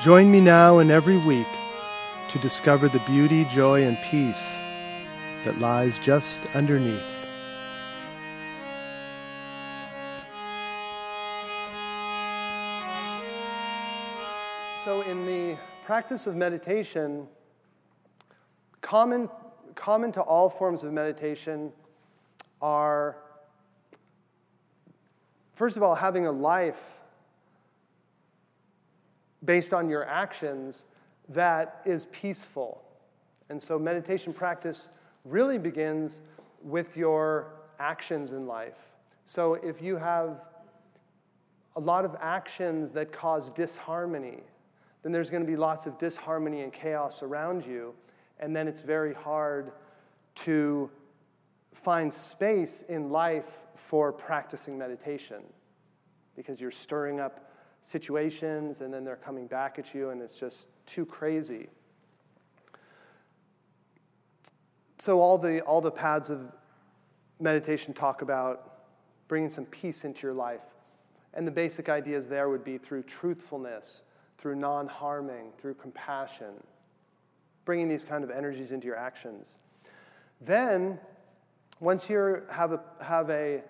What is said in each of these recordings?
Join me now and every week to discover the beauty, joy, and peace that lies just underneath. So, in the practice of meditation, common, common to all forms of meditation are, first of all, having a life based on your actions that is peaceful. And so, meditation practice really begins with your actions in life. So, if you have a lot of actions that cause disharmony, then there's going to be lots of disharmony and chaos around you. And then it's very hard to find space in life for practicing meditation because you're stirring up situations and then they're coming back at you and it's just too crazy. So all the all the paths of meditation talk about bringing some peace into your life. And the basic ideas there would be through truthfulness, through non-harming, through compassion, bringing these kind of energies into your actions. Then once you have a, have a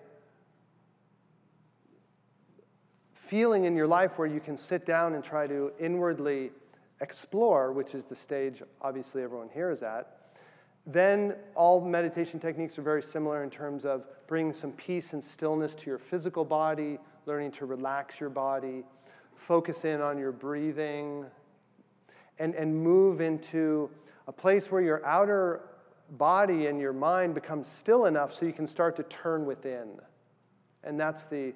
feeling in your life where you can sit down and try to inwardly explore, which is the stage obviously everyone here is at, then all meditation techniques are very similar in terms of bringing some peace and stillness to your physical body, learning to relax your body, focus in on your breathing, and, and move into a place where your outer body and your mind becomes still enough so you can start to turn within. And that's the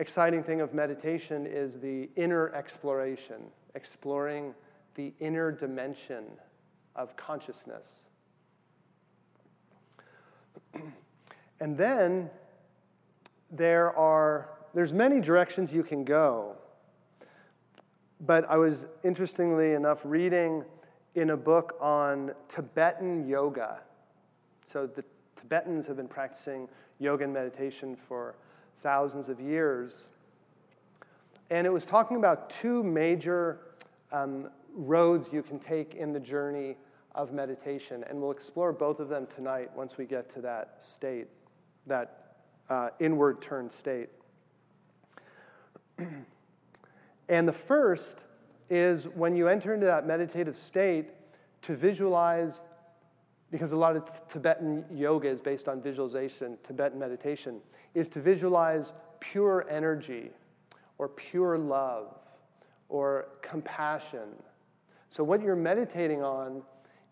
exciting thing of meditation is the inner exploration, exploring the inner dimension of consciousness. and then there are there's many directions you can go. But I was interestingly enough reading in a book on Tibetan yoga. So the Tibetans have been practicing yoga and meditation for thousands of years. And it was talking about two major um, roads you can take in the journey of meditation. And we'll explore both of them tonight once we get to that state, that uh, inward turned state. and the first is when you enter into that meditative state to visualize because a lot of Tibetan yoga is based on visualization, Tibetan meditation, is to visualize pure energy or pure love or compassion. So, what you're meditating on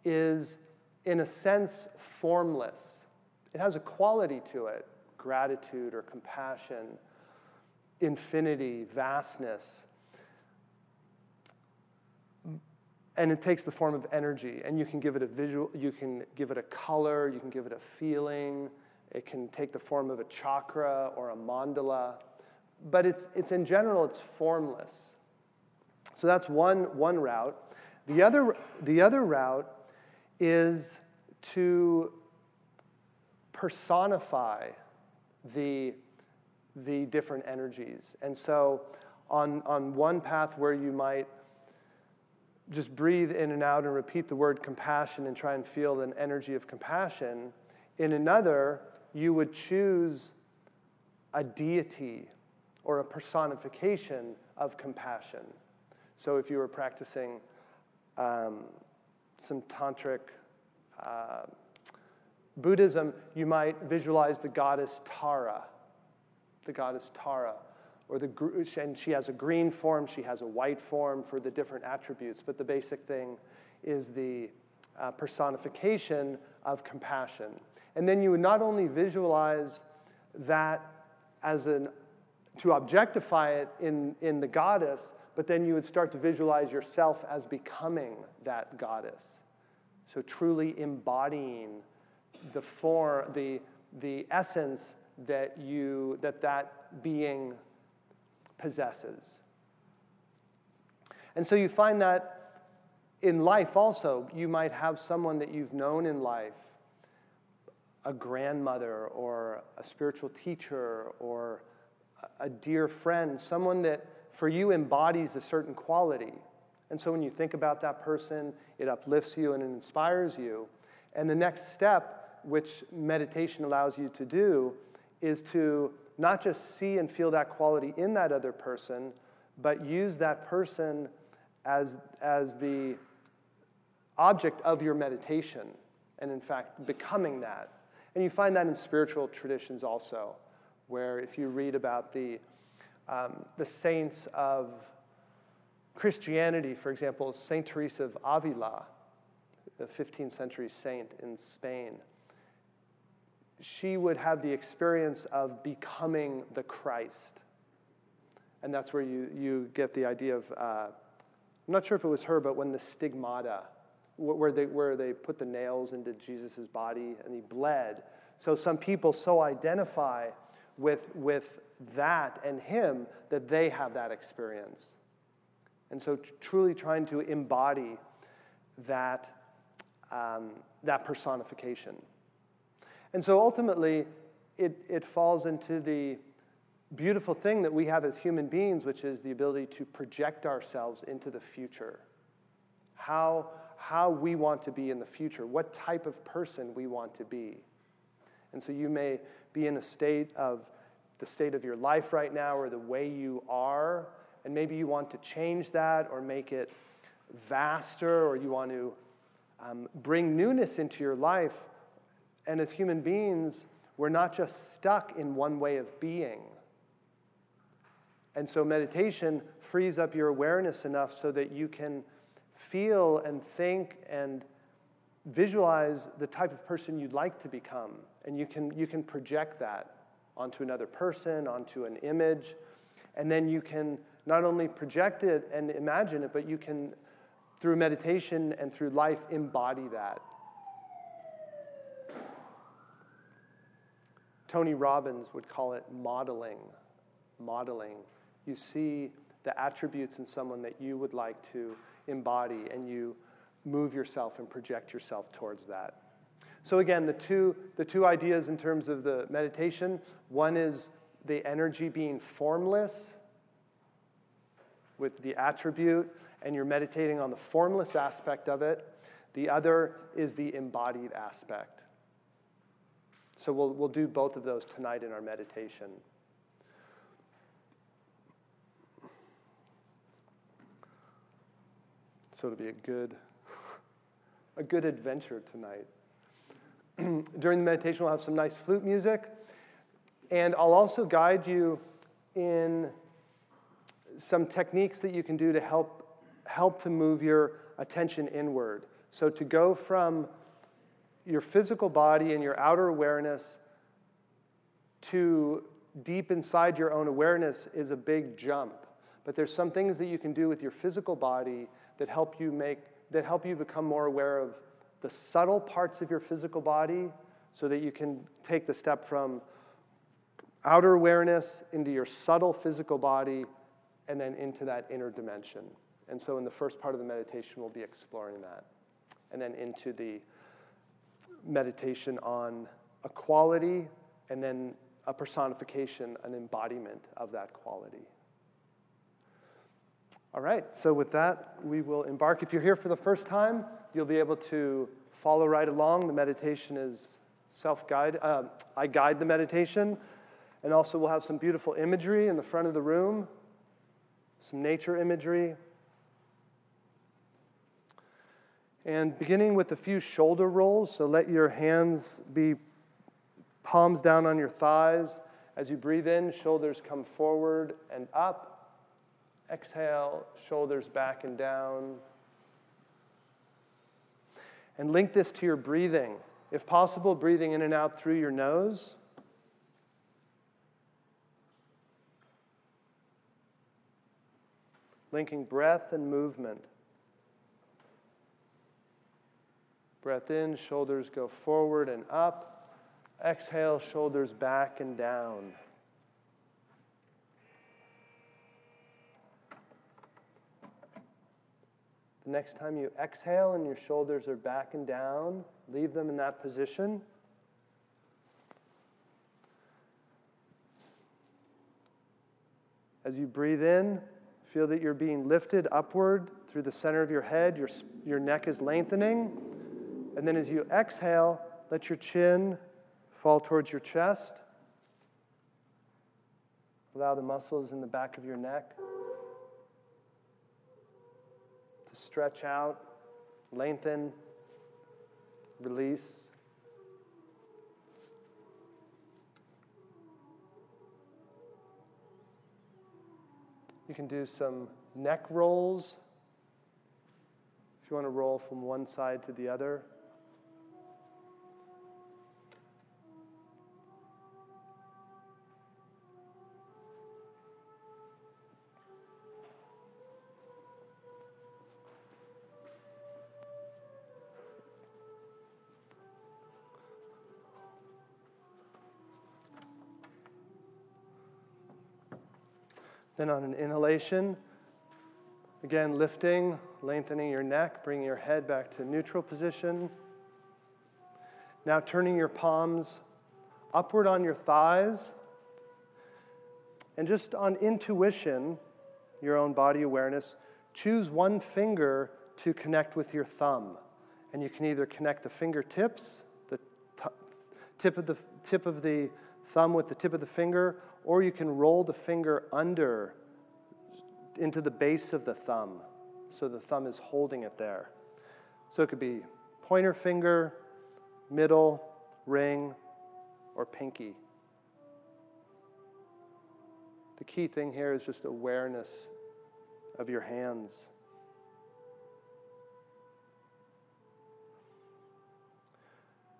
is, in a sense, formless. It has a quality to it gratitude or compassion, infinity, vastness. And it takes the form of energy and you can give it a visual you can give it a color you can give it a feeling it can take the form of a chakra or a mandala but it's, it's in general it's formless. So that's one, one route. The other, the other route is to personify the, the different energies. And so on, on one path where you might just breathe in and out and repeat the word compassion and try and feel an energy of compassion. In another, you would choose a deity or a personification of compassion. So if you were practicing um, some tantric uh, Buddhism, you might visualize the goddess Tara, the goddess Tara or the and she has a green form, she has a white form for the different attributes, but the basic thing is the uh, personification of compassion. And then you would not only visualize that as an to objectify it in, in the goddess, but then you would start to visualize yourself as becoming that goddess. So truly embodying the form, the, the essence that you that that being possesses. And so you find that in life also, you might have someone that you've known in life, a grandmother or a spiritual teacher or a dear friend, someone that for you embodies a certain quality. And so when you think about that person, it uplifts you and it inspires you. And the next step, which meditation allows you to do, is to not just see and feel that quality in that other person, but use that person as, as the object of your meditation, and in fact, becoming that. And you find that in spiritual traditions also, where if you read about the, um, the saints of Christianity, for example, St. Teresa of Avila, the 15th century saint in Spain, she would have the experience of becoming the Christ. And that's where you, you get the idea of, uh, I'm not sure if it was her, but when the stigmata, where they, where they put the nails into Jesus' body and he bled. So some people so identify with, with that and him that they have that experience. And so truly trying to embody that, um, that personification. And so ultimately, it, it falls into the beautiful thing that we have as human beings, which is the ability to project ourselves into the future. How, how we want to be in the future, what type of person we want to be. And so you may be in a state of the state of your life right now or the way you are, and maybe you want to change that or make it vaster or you want to um, bring newness into your life. And as human beings, we're not just stuck in one way of being. And so meditation frees up your awareness enough so that you can feel and think and visualize the type of person you'd like to become. And you can, you can project that onto another person, onto an image. And then you can not only project it and imagine it, but you can, through meditation and through life, embody that. Tony Robbins would call it modeling. Modeling. You see the attributes in someone that you would like to embody, and you move yourself and project yourself towards that. So, again, the two, the two ideas in terms of the meditation one is the energy being formless with the attribute, and you're meditating on the formless aspect of it. The other is the embodied aspect. So we'll, we'll do both of those tonight in our meditation. So it'll be a good, a good adventure tonight. During the meditation, we'll have some nice flute music, and I'll also guide you in some techniques that you can do to help help to move your attention inward. So to go from your physical body and your outer awareness to deep inside your own awareness is a big jump. But there's some things that you can do with your physical body that help you make that help you become more aware of the subtle parts of your physical body so that you can take the step from outer awareness into your subtle physical body and then into that inner dimension. And so in the first part of the meditation we'll be exploring that. And then into the meditation on a quality and then a personification, an embodiment of that quality. All right, so with that, we will embark. If you're here for the first time, you'll be able to follow right along. The meditation is self guide. Uh, I guide the meditation. And also, we'll have some beautiful imagery in the front of the room, some nature imagery. And beginning with a few shoulder rolls, so let your hands be palms down on your thighs. As you breathe in, shoulders come forward and up. Exhale, shoulders back and down. And link this to your breathing. If possible, breathing in and out through your nose. linking breath and movement. Breath in, shoulders go forward and up. Exhale, shoulders back and down. The next time you exhale and your shoulders are back and down, leave them in that position. As you breathe in, feel that you're being lifted upward through the center of your head, your, your neck is lengthening. And then as you exhale, let your chin fall towards your chest. Allow the muscles in the back of your neck to stretch out, lengthen, release. You can do some neck rolls if you want to roll from one side to the other. Then on an inhalation, again lifting, lengthening your neck, bringing your head back to neutral position. Now turning your palms upward on your thighs. And just on intuition, your own body awareness, choose one finger to connect with your thumb. And you can either connect the fingertips, the t- tip, of the, tip of the thumb with the tip of the finger, or you can roll the finger under into the base of the thumb so the thumb is holding it there. So it could be pointer finger, middle, ring, or pinky. The key thing here is just awareness of your hands.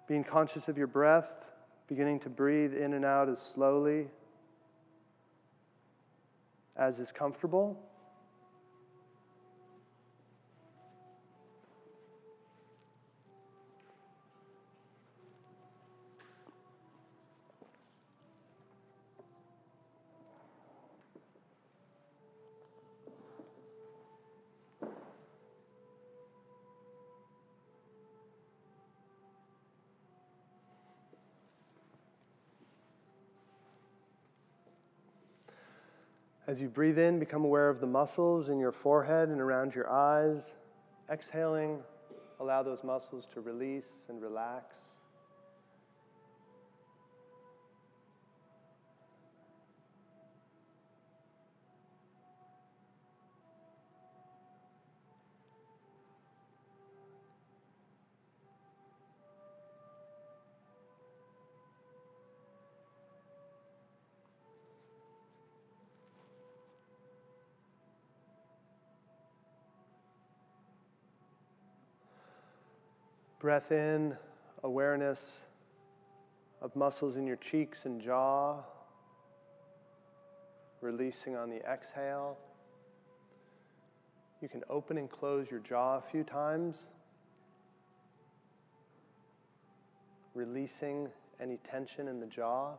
Being conscious of your breath, beginning to breathe in and out as slowly as is comfortable. As you breathe in, become aware of the muscles in your forehead and around your eyes. Exhaling, allow those muscles to release and relax. Breath in, awareness of muscles in your cheeks and jaw, releasing on the exhale. You can open and close your jaw a few times, releasing any tension in the jaw.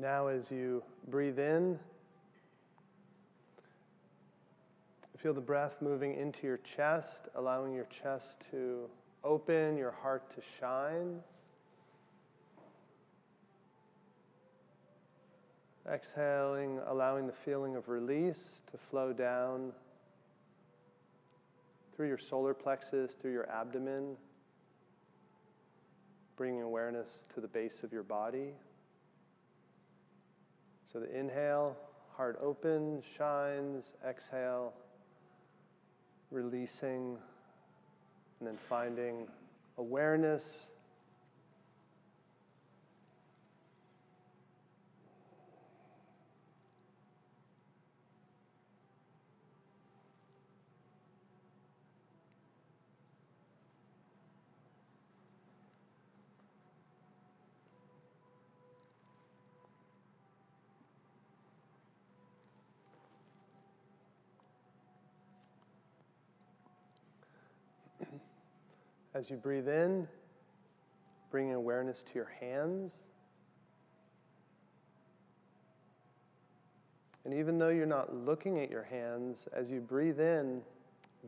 Now, as you breathe in, feel the breath moving into your chest, allowing your chest to open, your heart to shine. Exhaling, allowing the feeling of release to flow down through your solar plexus, through your abdomen, bringing awareness to the base of your body. So the inhale, heart open, shines, exhale, releasing, and then finding awareness As you breathe in, bringing awareness to your hands. And even though you're not looking at your hands, as you breathe in,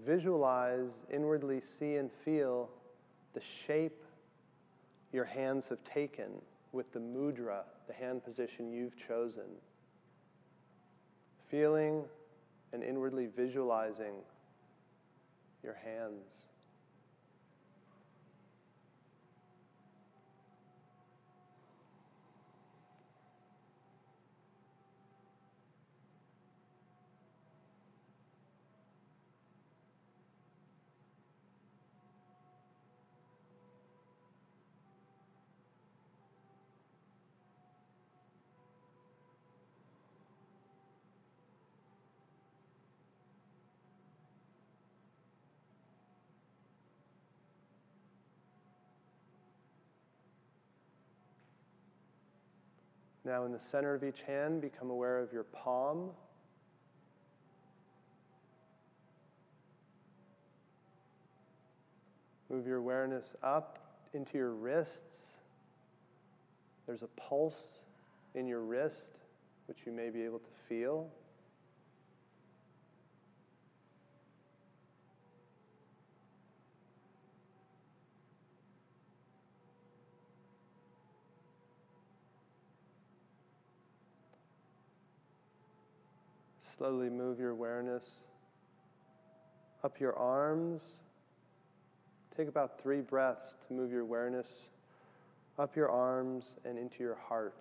visualize, inwardly see, and feel the shape your hands have taken with the mudra, the hand position you've chosen. Feeling and inwardly visualizing your hands. Now, in the center of each hand, become aware of your palm. Move your awareness up into your wrists. There's a pulse in your wrist, which you may be able to feel. Slowly move your awareness up your arms. Take about three breaths to move your awareness up your arms and into your heart.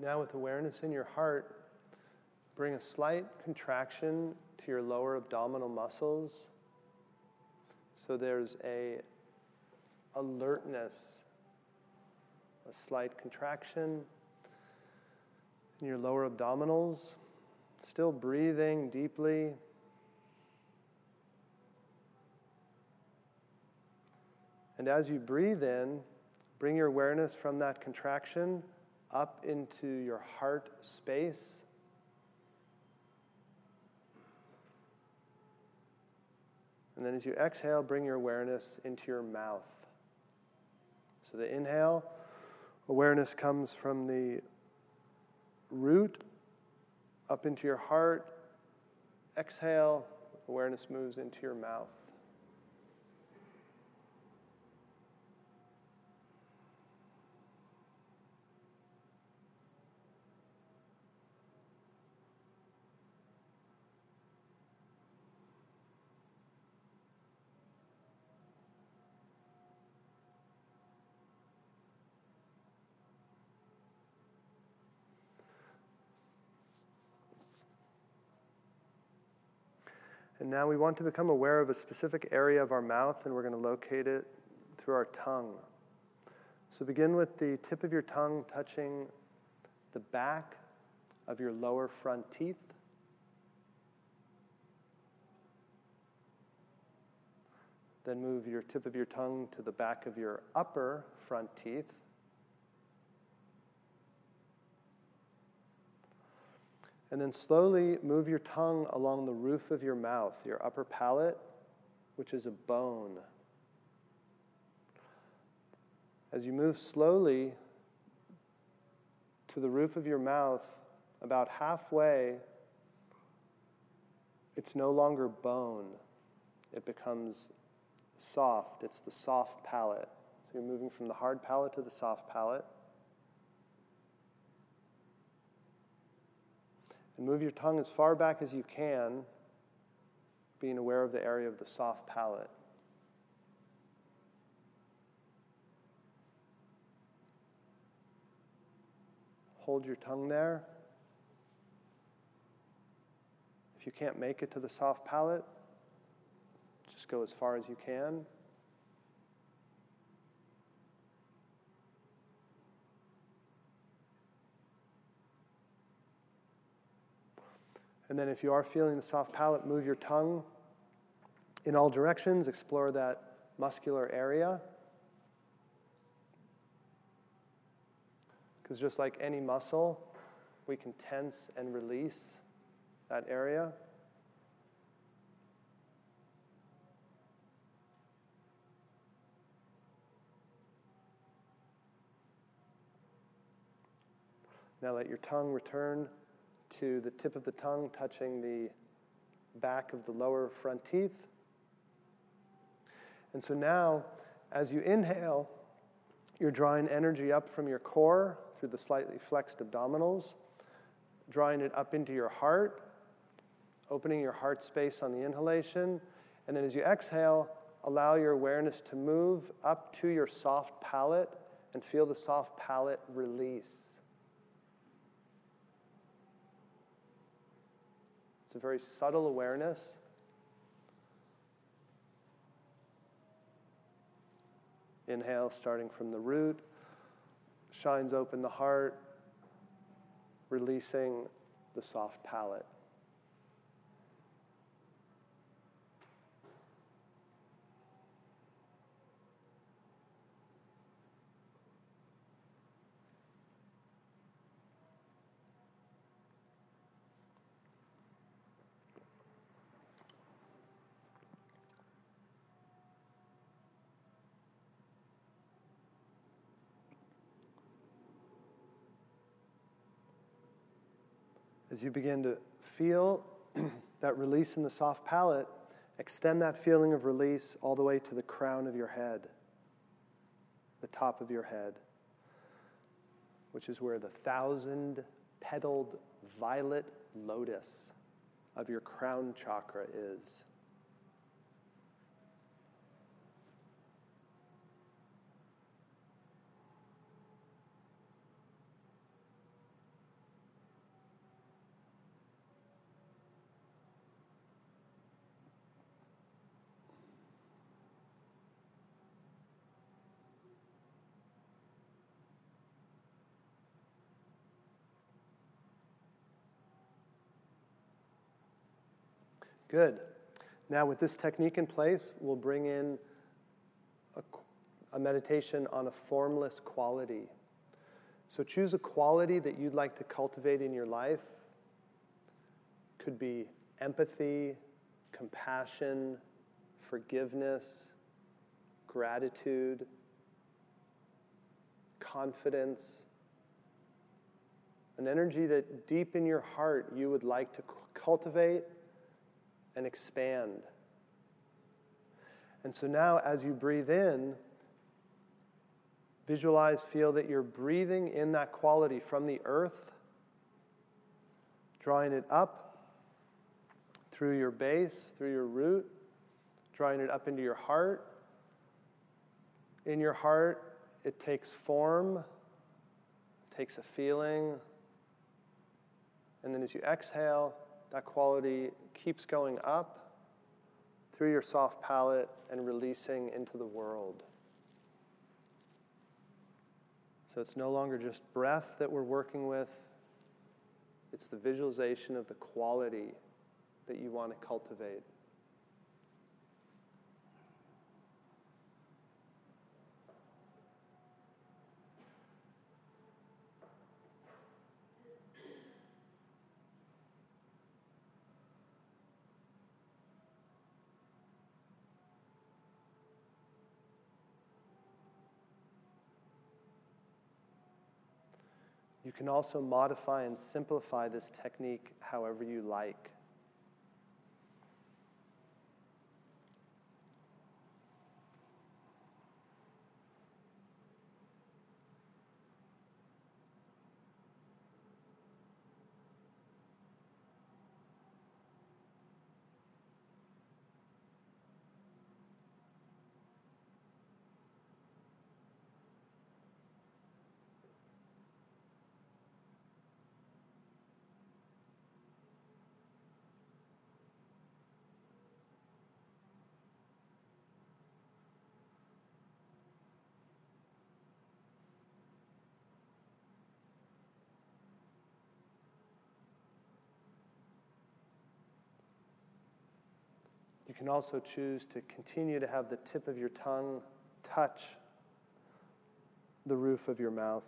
Now, with awareness in your heart, bring a slight contraction to your lower abdominal muscles. So there's a alertness, a slight contraction in your lower abdominals. Still breathing deeply. And as you breathe in, bring your awareness from that contraction up into your heart space. And then as you exhale, bring your awareness into your mouth. So the inhale, awareness comes from the root up into your heart. Exhale, awareness moves into your mouth. And now we want to become aware of a specific area of our mouth, and we're going to locate it through our tongue. So begin with the tip of your tongue touching the back of your lower front teeth. Then move your tip of your tongue to the back of your upper front teeth. And then slowly move your tongue along the roof of your mouth, your upper palate, which is a bone. As you move slowly to the roof of your mouth, about halfway, it's no longer bone. It becomes soft. It's the soft palate. So you're moving from the hard palate to the soft palate. And move your tongue as far back as you can, being aware of the area of the soft palate. Hold your tongue there. If you can't make it to the soft palate, just go as far as you can. And then, if you are feeling the soft palate, move your tongue in all directions, explore that muscular area. Because just like any muscle, we can tense and release that area. Now let your tongue return to the tip of the tongue touching the back of the lower front teeth. And so now, as you inhale, you're drawing energy up from your core through the slightly flexed abdominals, drawing it up into your heart, opening your heart space on the inhalation. And then as you exhale, allow your awareness to move up to your soft palate and feel the soft palate release. A very subtle awareness. Inhale, starting from the root, shines open the heart, releasing the soft palate. As you begin to feel that release in the soft palate, extend that feeling of release all the way to the crown of your head, the top of your head, which is where the thousand petaled violet lotus of your crown chakra is. Good. Now, with this technique in place, we'll bring in a, a, meditation on a formless quality. So, choose a quality that you'd like to cultivate in your life. Could be empathy, compassion, forgiveness, gratitude, confidence. An energy that deep in your heart you would like to cultivate and expand. And so now, as you breathe in, visualize, feel that you're breathing in that quality from the earth, drawing it up through your base, through your root, drawing it up into your heart. In your heart, it takes form, takes a feeling, and then as you exhale, that quality keeps going up through your soft palate and releasing into the world. So it's no longer just breath that we're working with, it's the visualization of the quality that you want to cultivate. You can also modify and simplify this technique however you like. You can also choose to continue to have the tip of your tongue touch the roof of your mouth.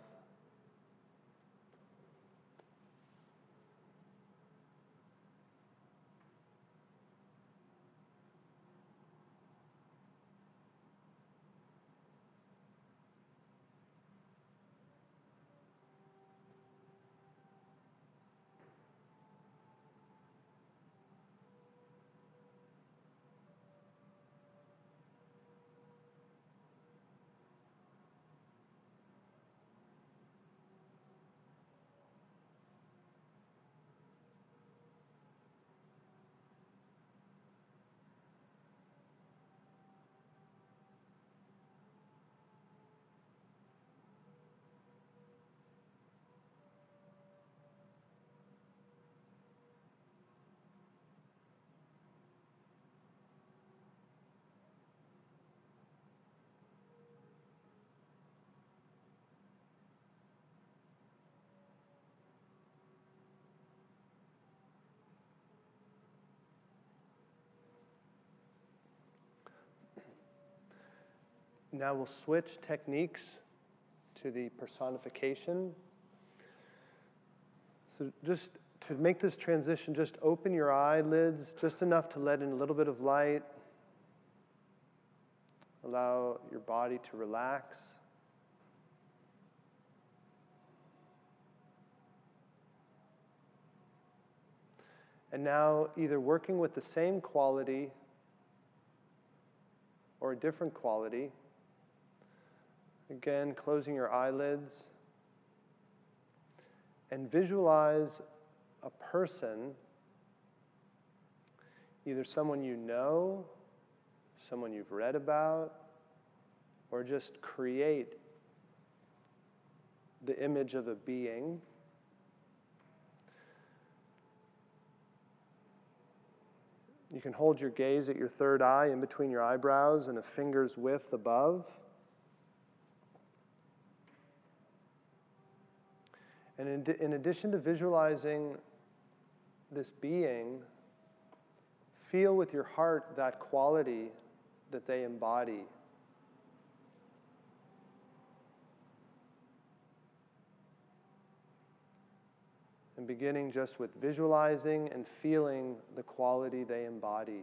Now we'll switch techniques to the personification. So, just to make this transition, just open your eyelids just enough to let in a little bit of light. Allow your body to relax. And now, either working with the same quality or a different quality, Again, closing your eyelids. And visualize a person, either someone you know, someone you've read about, or just create the image of a being. You can hold your gaze at your third eye in between your eyebrows and a finger's width above. And in, in addition to visualizing this being, feel with your heart that quality that they embody. And beginning just with visualizing and feeling the quality they embody.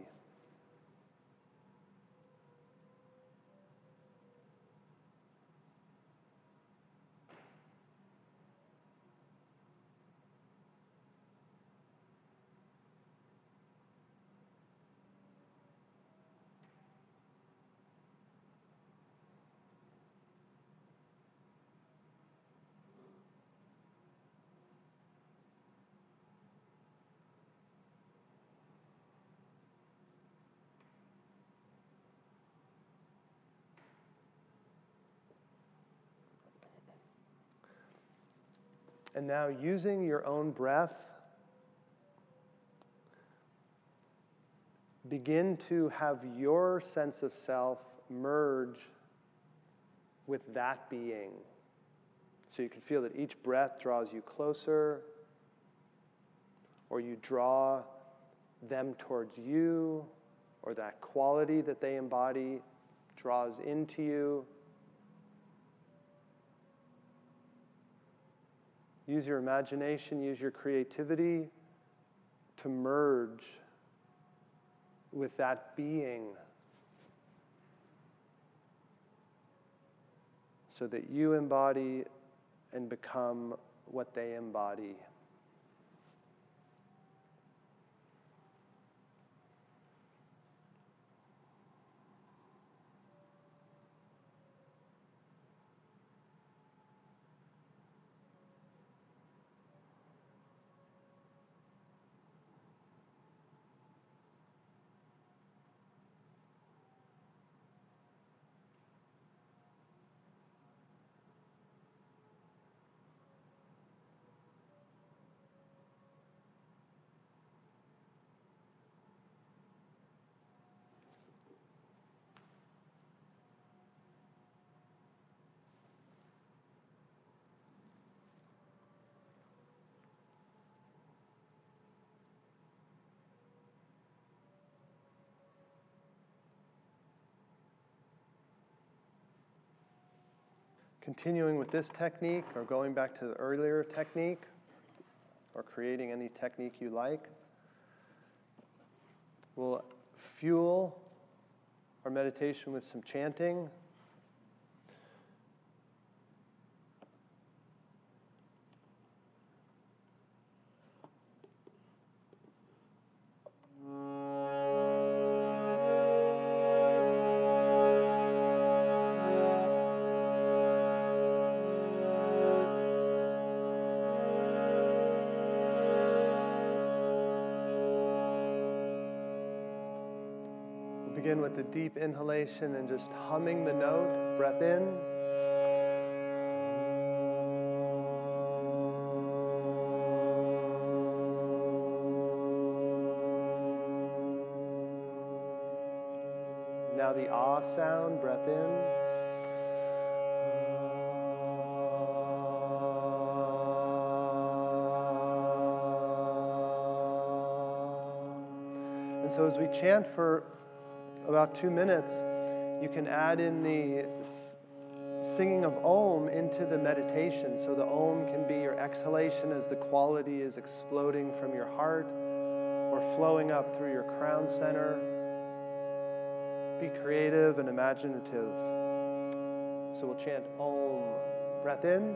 And now, using your own breath, begin to have your sense of self merge with that being. So you can feel that each breath draws you closer, or you draw them towards you, or that quality that they embody draws into you. Use your imagination, use your creativity to merge with that being so that you embody and become what they embody. Continuing with this technique or going back to the earlier technique or creating any technique you like, we'll fuel our meditation with some chanting. Begin with the deep inhalation and just humming the note. Breath in. Now the ah sound, breath in. And so as we chant for about two minutes, you can add in the singing of Om into the meditation. So the Om can be your exhalation as the quality is exploding from your heart or flowing up through your crown center. Be creative and imaginative. So we'll chant Om. Breath in.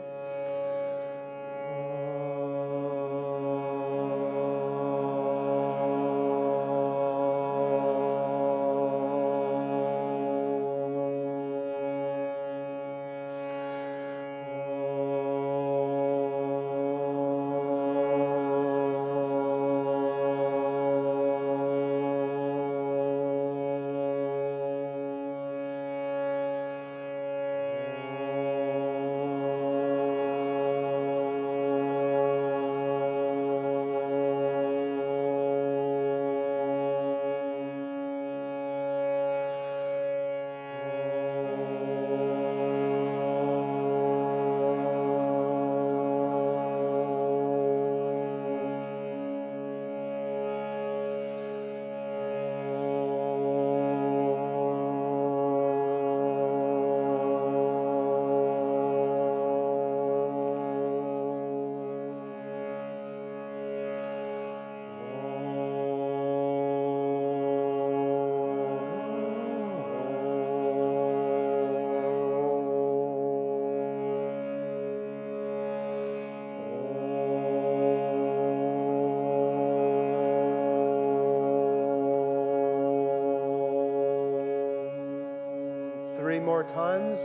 More times.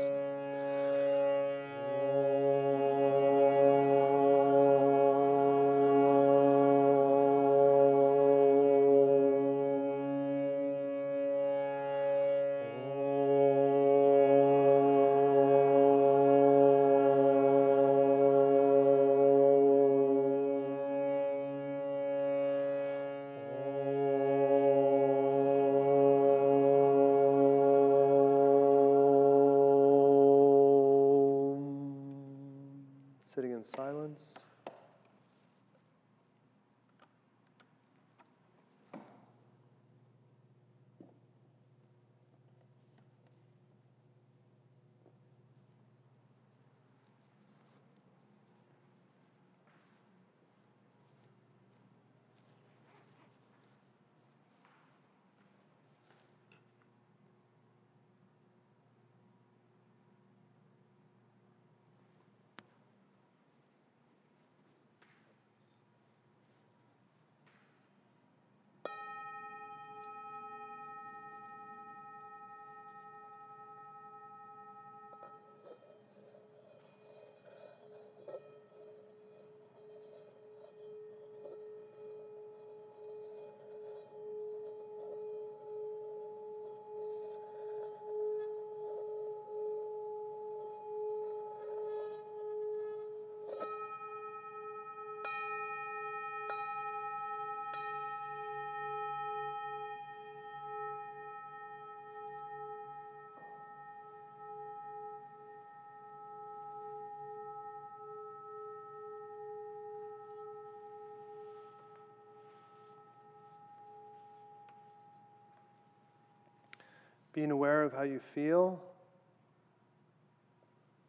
Being aware of how you feel,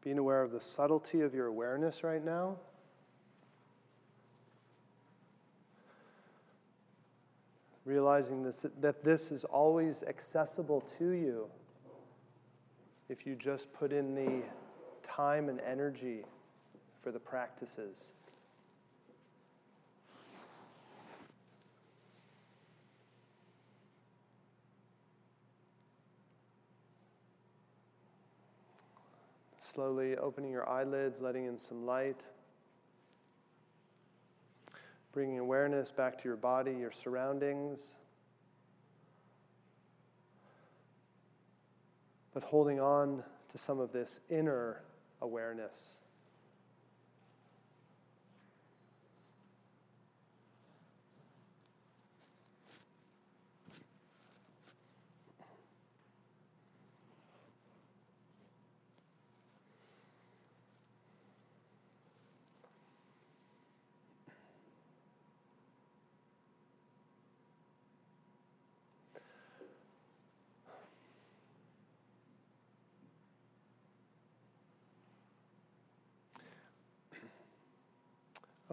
being aware of the subtlety of your awareness right now. Realizing this, that this is always accessible to you if you just put in the time and energy for the practices. Slowly opening your eyelids, letting in some light. Bringing awareness back to your body, your surroundings. But holding on to some of this inner awareness.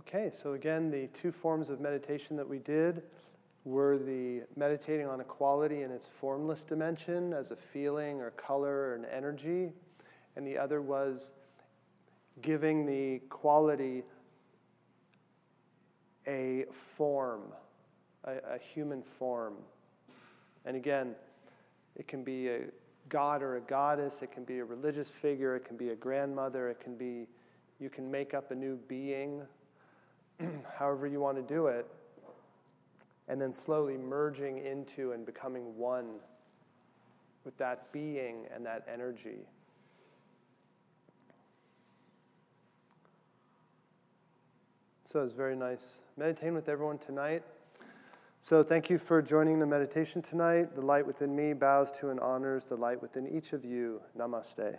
Okay, so again, the two forms of meditation that we did were the meditating on a quality in its formless dimension as a feeling or color or an energy, and the other was giving the quality a form, a, a human form. And again, it can be a god or a goddess, it can be a religious figure, it can be a grandmother, it can be, you can make up a new being however you want to do it, and then slowly merging into and becoming one with that being and that energy. So it was very nice meditating with everyone tonight. So thank you for joining the meditation tonight. The light within me bows to and honors the light within each of you. Namaste.